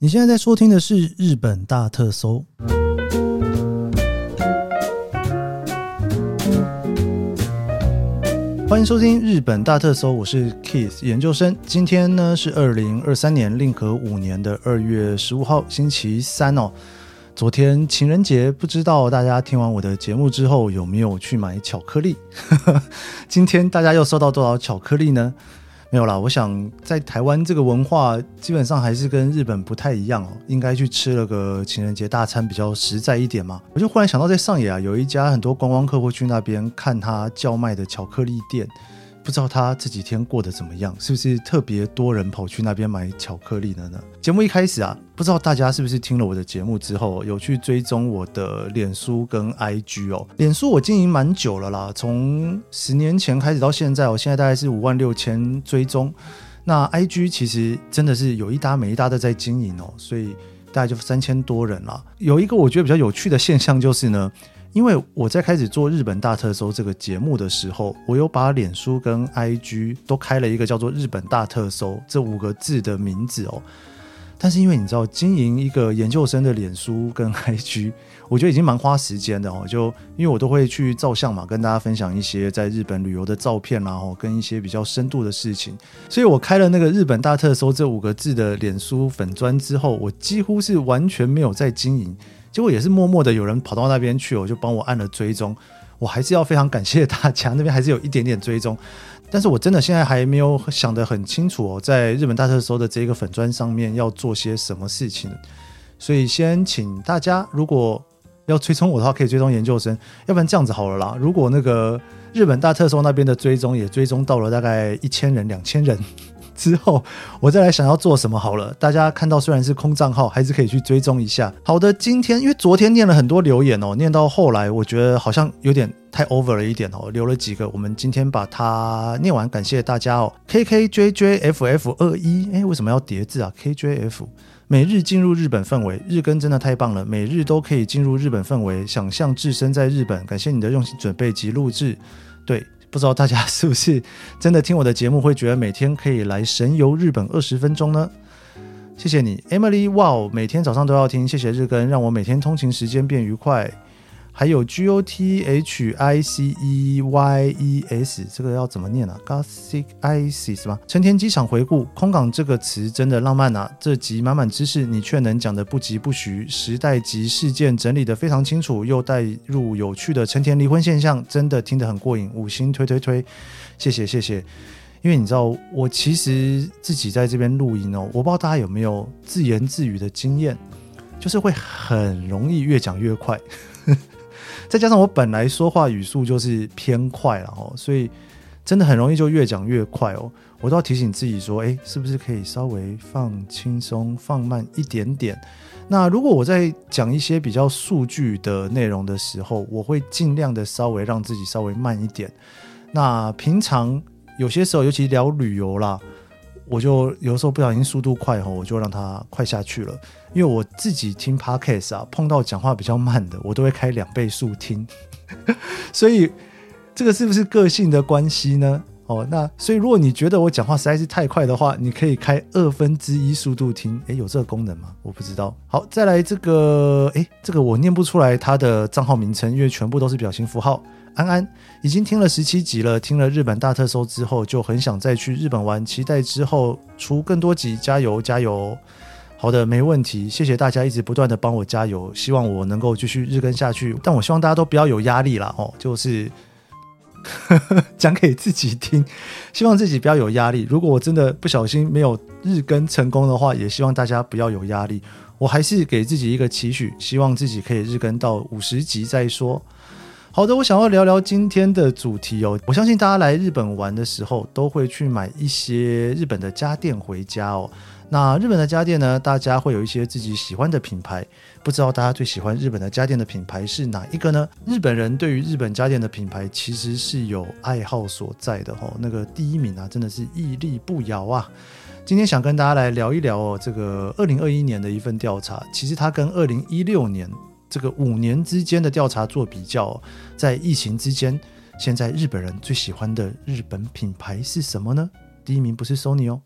你现在在收听的是日本大特搜，欢迎收听日本大特搜，我是 Keith 研究生。今天呢是二零二三年令和五年的二月十五号，星期三哦。昨天情人节，不知道大家听完我的节目之后有没有去买巧克力？今天大家又收到多少巧克力呢？没有啦，我想在台湾这个文化基本上还是跟日本不太一样哦，应该去吃了个情人节大餐比较实在一点嘛。我就忽然想到，在上野啊，有一家很多观光客会去那边看他叫卖的巧克力店。不知道他这几天过得怎么样？是不是特别多人跑去那边买巧克力了呢？节目一开始啊，不知道大家是不是听了我的节目之后有去追踪我的脸书跟 IG 哦？脸书我经营蛮久了啦，从十年前开始到现在，我现在大概是五万六千追踪。那 IG 其实真的是有一搭没一搭的在经营哦，所以大概就三千多人啦。有一个我觉得比较有趣的现象就是呢。因为我在开始做日本大特搜这个节目的时候，我有把脸书跟 IG 都开了一个叫做“日本大特搜”这五个字的名字哦。但是因为你知道，经营一个研究生的脸书跟 IG，我觉得已经蛮花时间的哦。就因为我都会去照相嘛，跟大家分享一些在日本旅游的照片啦，哦，跟一些比较深度的事情。所以我开了那个“日本大特搜”这五个字的脸书粉专之后，我几乎是完全没有在经营。结果也是默默的有人跑到那边去，我就帮我按了追踪。我还是要非常感谢大家，那边还是有一点点追踪。但是我真的现在还没有想得很清楚哦，在日本大特搜的这个粉砖上面要做些什么事情。所以先请大家，如果要追踪我的话，可以追踪研究生。要不然这样子好了啦，如果那个日本大特搜那边的追踪也追踪到了大概一千人、两千人。之后我再来想要做什么好了。大家看到虽然是空账号，还是可以去追踪一下。好的，今天因为昨天念了很多留言哦，念到后来我觉得好像有点太 over 了一点哦，留了几个，我们今天把它念完，感谢大家哦。K K J J F F 二一，哎，为什么要叠字啊？K J F，每日进入日本氛围，日更真的太棒了，每日都可以进入日本氛围，想象置身在日本。感谢你的用心准备及录制，对。不知道大家是不是真的听我的节目会觉得每天可以来神游日本二十分钟呢？谢谢你，Emily。哇哦，每天早上都要听，谢谢日更，让我每天通勤时间变愉快。还有 G O T H I C E Y E S，这个要怎么念啊？Gothic Isis 吗？成田机场回顾，空港这个词真的浪漫啊！这集满满知识，你却能讲得不疾不徐，时代及事件整理得非常清楚，又带入有趣的成田离婚现象，真的听得很过瘾，五星推推推，谢谢谢谢。因为你知道，我其实自己在这边录音哦，我不知道大家有没有自言自语的经验，就是会很容易越讲越快。再加上我本来说话语速就是偏快了哦，所以真的很容易就越讲越快哦。我都要提醒自己说，诶，是不是可以稍微放轻松、放慢一点点？那如果我在讲一些比较数据的内容的时候，我会尽量的稍微让自己稍微慢一点。那平常有些时候，尤其聊旅游啦。我就有时候不小心速度快吼，我就让它快下去了。因为我自己听 Podcast 啊，碰到讲话比较慢的，我都会开两倍速听。所以这个是不是个性的关系呢？哦，那所以如果你觉得我讲话实在是太快的话，你可以开二分之一速度听。诶，有这个功能吗？我不知道。好，再来这个，诶，这个我念不出来它的账号名称，因为全部都是表情符号。安安已经听了十七集了，听了日本大特搜之后，就很想再去日本玩，期待之后出更多集，加油加油！好的，没问题，谢谢大家一直不断的帮我加油，希望我能够继续日更下去，但我希望大家都不要有压力啦哦，就是 讲给自己听，希望自己不要有压力。如果我真的不小心没有日更成功的话，也希望大家不要有压力，我还是给自己一个期许，希望自己可以日更到五十集再说。好的，我想要聊聊今天的主题哦。我相信大家来日本玩的时候，都会去买一些日本的家电回家哦。那日本的家电呢，大家会有一些自己喜欢的品牌。不知道大家最喜欢日本的家电的品牌是哪一个呢？日本人对于日本家电的品牌其实是有爱好所在的哦。那个第一名啊，真的是屹立不摇啊。今天想跟大家来聊一聊哦，这个二零二一年的一份调查，其实它跟二零一六年。这个五年之间的调查做比较，在疫情之间，现在日本人最喜欢的日本品牌是什么呢？第一名不是 Sony 哦。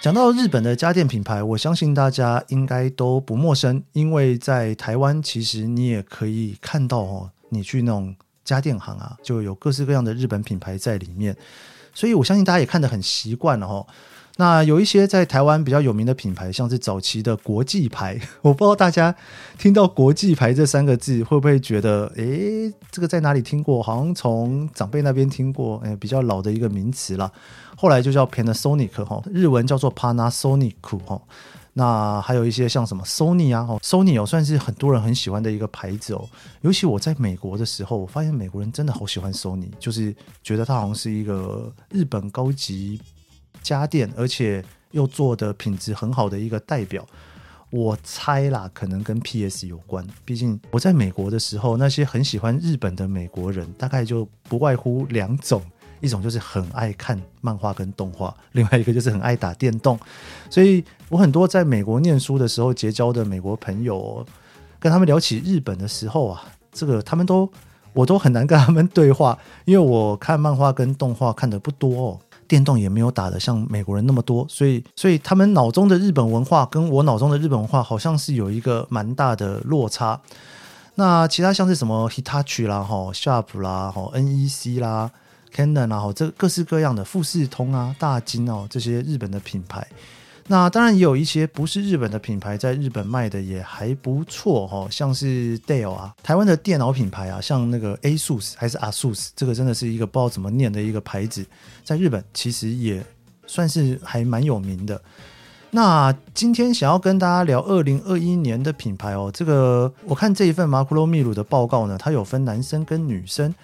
讲到日本的家电品牌，我相信大家应该都不陌生，因为在台湾其实你也可以看到哦，你去那种家电行啊，就有各式各样的日本品牌在里面，所以我相信大家也看得很习惯了哦。那有一些在台湾比较有名的品牌，像是早期的国际牌，我不知道大家听到“国际牌”这三个字会不会觉得，诶，这个在哪里听过？好像从长辈那边听过，诶，比较老的一个名词了。后来就叫 Panasonic 哈，日文叫做 Panasonic 哈。那还有一些像什么 Sony 啊，Sony 哦，算是很多人很喜欢的一个牌子哦。尤其我在美国的时候，我发现美国人真的好喜欢 Sony，就是觉得它好像是一个日本高级。家电，而且又做的品质很好的一个代表，我猜啦，可能跟 PS 有关。毕竟我在美国的时候，那些很喜欢日本的美国人，大概就不外乎两种：一种就是很爱看漫画跟动画，另外一个就是很爱打电动。所以我很多在美国念书的时候结交的美国朋友，跟他们聊起日本的时候啊，这个他们都我都很难跟他们 对话，因为我看漫画跟动画看得不多哦。电动也没有打的像美国人那么多，所以所以他们脑中的日本文化跟我脑中的日本文化好像是有一个蛮大的落差。那其他像是什么 Hitachi 啦、哈 Sharp 啦、哈 NEC 啦、Canon 啦、哈这各式各样的富士通啊、大金哦这些日本的品牌。那当然也有一些不是日本的品牌，在日本卖的也还不错哈，像是 Dell 啊，台湾的电脑品牌啊，像那个 ASUS 还是 ASUS，这个真的是一个不知道怎么念的一个牌子，在日本其实也算是还蛮有名的。那今天想要跟大家聊二零二一年的品牌哦，这个我看这一份マクロミル的报告呢，它有分男生跟女生。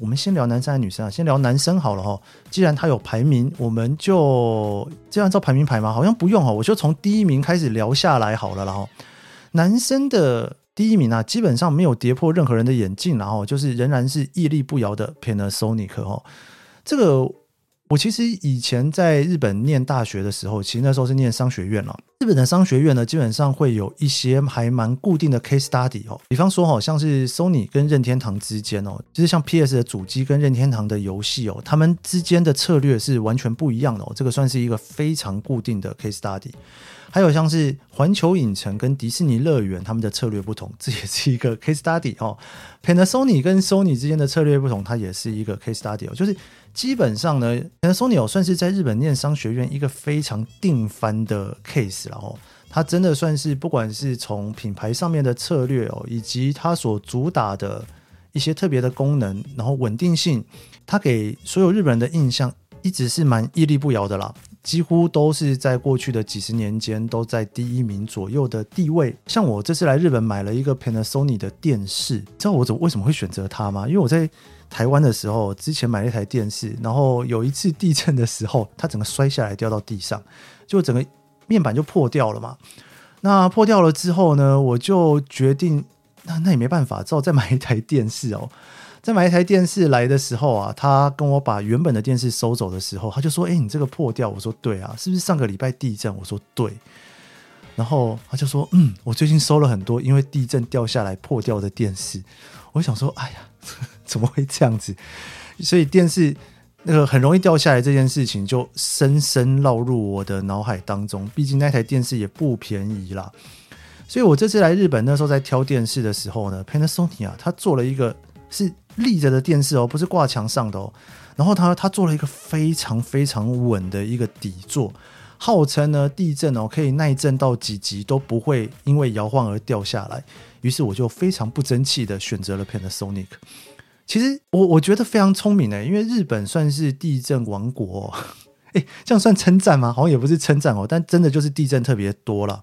我们先聊男生还是女生啊？先聊男生好了哈。既然他有排名，我们就这样照排名排嘛？好像不用哈，我就从第一名开始聊下来好了。然后男生的第一名啊，基本上没有跌破任何人的眼镜，然后就是仍然是屹立不摇的 Panasonic 哈。这个。我其实以前在日本念大学的时候，其实那时候是念商学院了。日本的商学院呢，基本上会有一些还蛮固定的 case study 哦，比方说好像是 Sony 跟任天堂之间哦，就是像 PS 的主机跟任天堂的游戏哦，他们之间的策略是完全不一样的哦。这个算是一个非常固定的 case study。还有像是环球影城跟迪士尼乐园，他们的策略不同，这也是一个 case study 哦。Panasonic 跟 Sony 之间的策略不同，它也是一个 case study 哦。就是基本上呢，Panasonic 算是在日本念商学院一个非常定番的 case 了哦。它真的算是不管是从品牌上面的策略哦，以及它所主打的一些特别的功能，然后稳定性，它给所有日本人的印象一直是蛮屹立不摇的啦。几乎都是在过去的几十年间都在第一名左右的地位。像我这次来日本买了一个 Panasonic 的电视，知道我怎么为什么会选择它吗？因为我在台湾的时候之前买了一台电视，然后有一次地震的时候，它整个摔下来掉到地上，就整个面板就破掉了嘛。那破掉了之后呢，我就决定，那那也没办法，只好再买一台电视哦。在买一台电视来的时候啊，他跟我把原本的电视收走的时候，他就说：“哎，你这个破掉。”我说：“对啊，是不是上个礼拜地震？”我说：“对。”然后他就说：“嗯，我最近收了很多因为地震掉下来破掉的电视。”我想说：“哎呀，怎么会这样子？”所以电视那个很容易掉下来这件事情就深深烙入我的脑海当中。毕竟那台电视也不便宜啦。所以我这次来日本那时候在挑电视的时候呢，Panasonic 啊，他做了一个是。立着的电视哦，不是挂墙上的哦。然后他他做了一个非常非常稳的一个底座，号称呢地震哦可以耐震到几级都不会因为摇晃而掉下来。于是我就非常不争气的选择了 Panasonic。其实我我觉得非常聪明诶，因为日本算是地震王国哦。诶，这样算称赞吗？好像也不是称赞哦，但真的就是地震特别多了。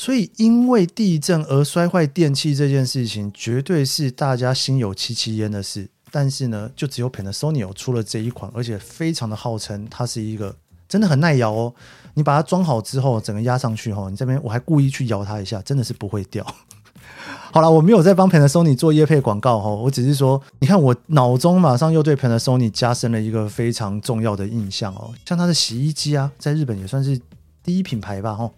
所以，因为地震而摔坏电器这件事情，绝对是大家心有戚戚焉的事。但是呢，就只有 Panasonic 出了这一款，而且非常的号称它是一个真的很耐摇哦。你把它装好之后，整个压上去哈，你这边我还故意去摇它一下，真的是不会掉。好了，我没有在帮 Panasonic 做业配广告哈，我只是说，你看我脑中马上又对 Panasonic 加深了一个非常重要的印象哦。像它的洗衣机啊，在日本也算是第一品牌吧哈。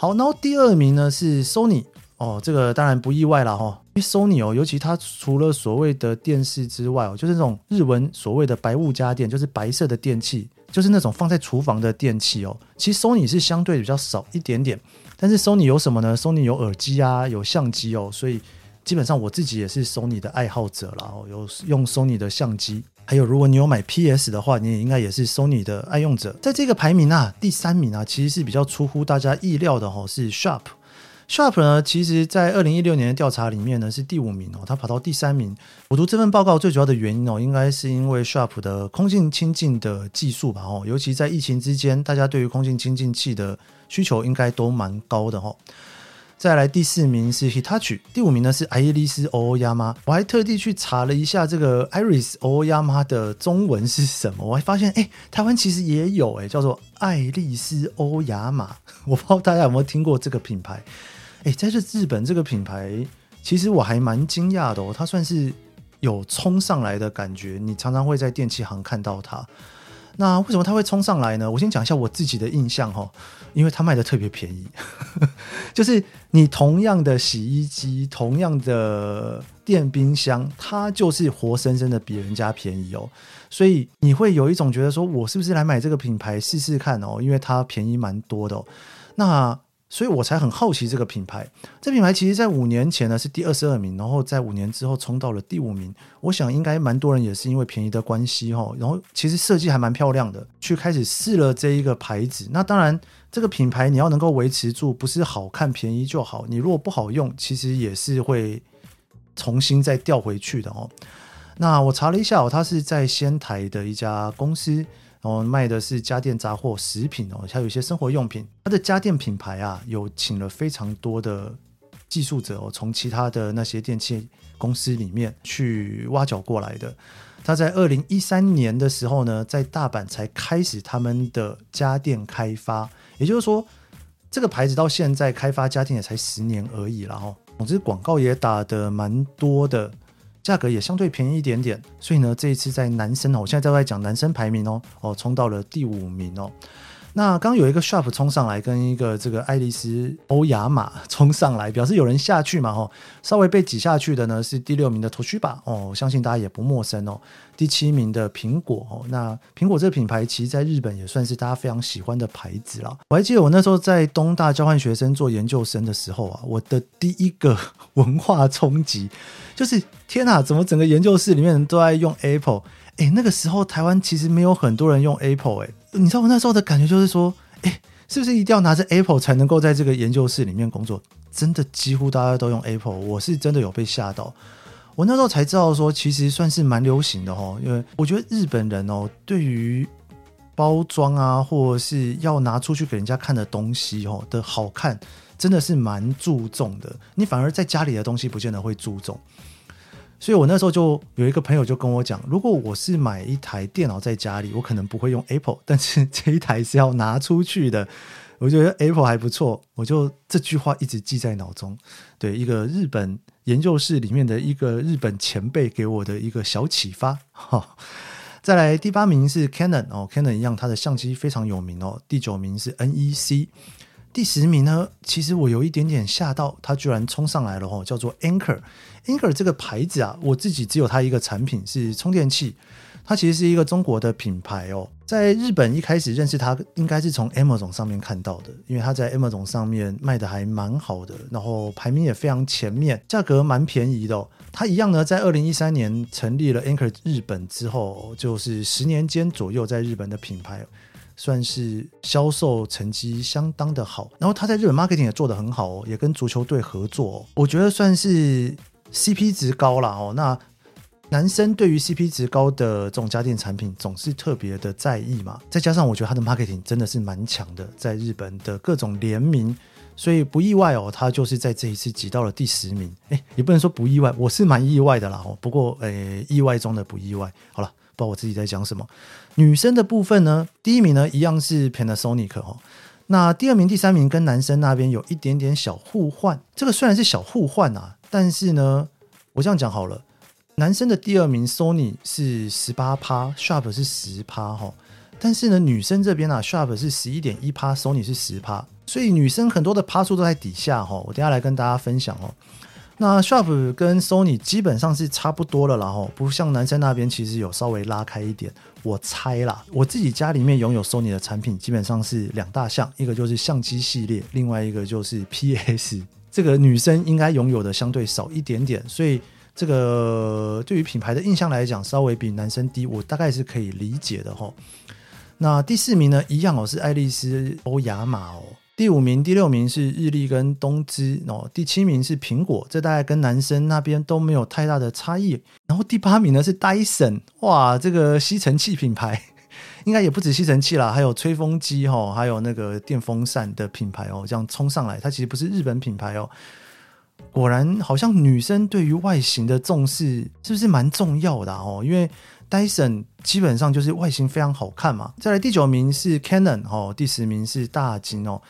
好，然后第二名呢是 Sony 哦，这个当然不意外了哈，因为 Sony 哦，尤其它除了所谓的电视之外哦，就是那种日文所谓的白物家电，就是白色的电器，就是那种放在厨房的电器哦。其实 Sony 是相对比较少一点点，但是 Sony 有什么呢？Sony 有耳机啊，有相机哦，所以基本上我自己也是 Sony 的爱好者啦。哦，有用 Sony 的相机，还有如果你有买 PS 的话，你也应该也是 Sony 的爱用者。在这个排名啊，第三名啊，其实是比较出乎大家意料的哦，是 Sharp。Sharp 呢，其实在二零一六年的调查里面呢是第五名哦，它跑到第三名。我读这份报告最主要的原因哦，应该是因为 Sharp 的空气清净的技术吧哦，尤其在疫情之间，大家对于空气清净器的需求应该都蛮高的哦。再来第四名是 Hitachi，第五名呢是爱丽丝欧亚玛。我还特地去查了一下这个 Iris 欧亚玛的中文是什么，我还发现哎，台湾其实也有哎，叫做爱丽丝欧亚玛。我不知道大家有没有听过这个品牌。哎，在这日本这个品牌，其实我还蛮惊讶的哦。它算是有冲上来的感觉，你常常会在电器行看到它。那为什么它会冲上来呢？我先讲一下我自己的印象哈，因为它卖的特别便宜，就是你同样的洗衣机、同样的电冰箱，它就是活生生的比人家便宜哦。所以你会有一种觉得说，我是不是来买这个品牌试试看哦？因为它便宜蛮多的哦。那所以我才很好奇这个品牌。这品牌其实，在五年前呢是第二十二名，然后在五年之后冲到了第五名。我想应该蛮多人也是因为便宜的关系哈。然后其实设计还蛮漂亮的，去开始试了这一个牌子。那当然，这个品牌你要能够维持住，不是好看便宜就好。你如果不好用，其实也是会重新再调回去的哦。那我查了一下哦，它是在仙台的一家公司。然后卖的是家电杂货、食品哦，还有一些生活用品。它的家电品牌啊，有请了非常多的技术者哦，从其他的那些电器公司里面去挖角过来的。他在二零一三年的时候呢，在大阪才开始他们的家电开发，也就是说，这个牌子到现在开发家电也才十年而已了哦。总之广告也打得蛮多的。价格也相对便宜一点点，所以呢，这一次在男生哦，我现在在讲男生排名哦，哦，冲到了第五名哦。那刚有一个 Sharp 冲上来，跟一个这个爱丽丝欧亚玛冲上来，表示有人下去嘛，哦，稍微被挤下去的呢是第六名的 Toshiba 哦，相信大家也不陌生哦。第七名的苹果哦，那苹果这个品牌其实在日本也算是大家非常喜欢的牌子了。我还记得我那时候在东大交换学生做研究生的时候啊，我的第一个文化冲击就是天哪，怎么整个研究室里面人都在用 Apple？哎，那个时候台湾其实没有很多人用 Apple，哎。你知道我那时候的感觉就是说，哎，是不是一定要拿着 Apple 才能够在这个研究室里面工作？真的几乎大家都用 Apple，我是真的有被吓到。我那时候才知道说，其实算是蛮流行的哦，因为我觉得日本人哦，对于包装啊，或是要拿出去给人家看的东西哦的好看，真的是蛮注重的。你反而在家里的东西不见得会注重。所以我那时候就有一个朋友就跟我讲，如果我是买一台电脑在家里，我可能不会用 Apple，但是这一台是要拿出去的，我觉得 Apple 还不错，我就这句话一直记在脑中。对，一个日本研究室里面的一个日本前辈给我的一个小启发。哈，再来第八名是 Canon 哦，Canon 一样，它的相机非常有名哦。第九名是 NEC。第十名呢，其实我有一点点吓到，它居然冲上来了哦，叫做 Anker。Anker 这个牌子啊，我自己只有它一个产品是充电器，它其实是一个中国的品牌哦。在日本一开始认识它，应该是从 Amazon 上面看到的，因为它在 Amazon 上面卖的还蛮好的，然后排名也非常前面，价格蛮便宜的。它一样呢，在二零一三年成立了 Anker 日本之后，就是十年间左右在日本的品牌。算是销售成绩相当的好，然后它在日本 marketing 也做得很好哦，也跟足球队合作哦，我觉得算是 CP 值高了哦。那男生对于 CP 值高的这种家电产品总是特别的在意嘛，再加上我觉得他的 marketing 真的是蛮强的，在日本的各种联名，所以不意外哦，他就是在这一次挤到了第十名。诶，也不能说不意外，我是蛮意外的啦哦。不过诶，意外中的不意外。好了。不知道我自己在讲什么。女生的部分呢，第一名呢一样是 Panasonic 哦。那第二名、第三名跟男生那边有一点点小互换。这个虽然是小互换啊，但是呢，我这样讲好了，男生的第二名 Sony 是十八趴，Sharp 是十趴哈。但是呢，女生这边啊，Sharp 是十一点一趴，Sony 是十趴。所以女生很多的趴数都在底下哈。我等下来跟大家分享哦。那 Sharp 跟 Sony 基本上是差不多了啦，哈，不像男生那边其实有稍微拉开一点。我猜啦，我自己家里面拥有 Sony 的产品，基本上是两大项，一个就是相机系列，另外一个就是 PS。这个女生应该拥有的相对少一点点，所以这个对于品牌的印象来讲，稍微比男生低，我大概是可以理解的吼。那第四名呢，一样哦，是爱丽丝欧亚玛哦。第五名、第六名是日立跟东芝哦。第七名是苹果，这大概跟男生那边都没有太大的差异。然后第八名呢是戴森，哇，这个吸尘器品牌。应该也不止吸尘器啦，还有吹风机哈，还有那个电风扇的品牌哦，这样冲上来，它其实不是日本品牌哦。果然，好像女生对于外形的重视是不是蛮重要的哦？因为 Dyson 基本上就是外形非常好看嘛。再来第九名是 Canon 哦，第十名是大金哦。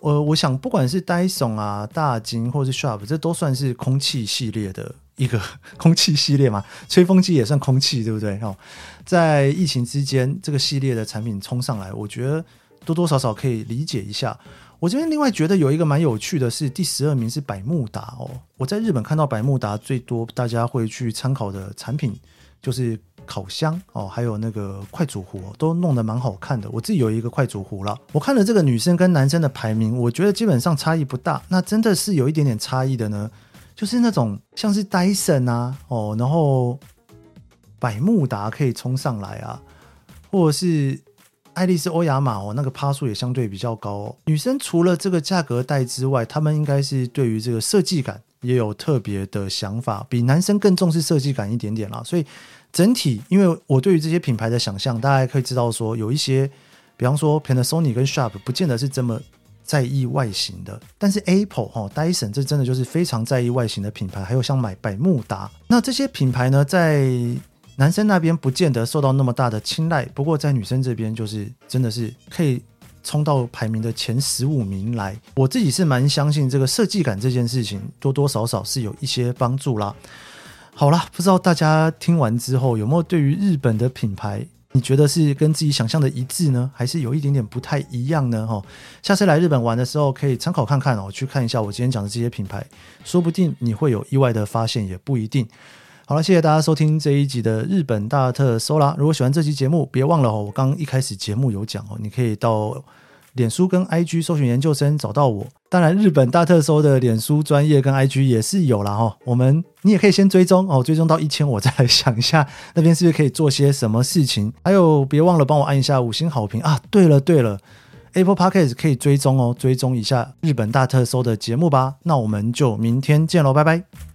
呃，我想不管是 Dyson 啊、大金或是 Sharp，这都算是空气系列的。一个空气系列嘛，吹风机也算空气，对不对？哦，在疫情之间，这个系列的产品冲上来，我觉得多多少少可以理解一下。我这边另外觉得有一个蛮有趣的是，第十二名是百慕达哦。我在日本看到百慕达最多大家会去参考的产品就是烤箱哦，还有那个快煮壶，都弄得蛮好看的。我自己有一个快煮壶了。我看了这个女生跟男生的排名，我觉得基本上差异不大。那真的是有一点点差异的呢。就是那种像是戴森啊，哦，然后百慕达可以冲上来啊，或者是爱丽丝欧亚玛哦，那个趴数也相对比较高哦。女生除了这个价格带之外，她们应该是对于这个设计感也有特别的想法，比男生更重视设计感一点点啦。所以整体，因为我对于这些品牌的想象，大家可以知道说，有一些，比方说 Panasonic 跟 Sharp，不见得是这么。在意外形的，但是 Apple 哈、哦、Dyson 这真的就是非常在意外形的品牌，还有像买百慕达，那这些品牌呢，在男生那边不见得受到那么大的青睐，不过在女生这边就是真的是可以冲到排名的前十五名来。我自己是蛮相信这个设计感这件事情，多多少少是有一些帮助啦。好啦，不知道大家听完之后有没有对于日本的品牌？你觉得是跟自己想象的一致呢，还是有一点点不太一样呢？哈，下次来日本玩的时候可以参考看看哦，去看一下我今天讲的这些品牌，说不定你会有意外的发现，也不一定。好了，谢谢大家收听这一集的日本大特搜啦。如果喜欢这期节目，别忘了哦，我刚一开始节目有讲哦，你可以到。脸书跟 IG 搜寻研究生找到我，当然日本大特搜的脸书专业跟 IG 也是有啦哈。我们你也可以先追踪哦，追踪到一千我再来想一下那边是不是可以做些什么事情。还有别忘了帮我按一下五星好评啊！对了对了，Apple Podcast 可以追踪哦，追踪一下日本大特搜的节目吧。那我们就明天见喽，拜拜。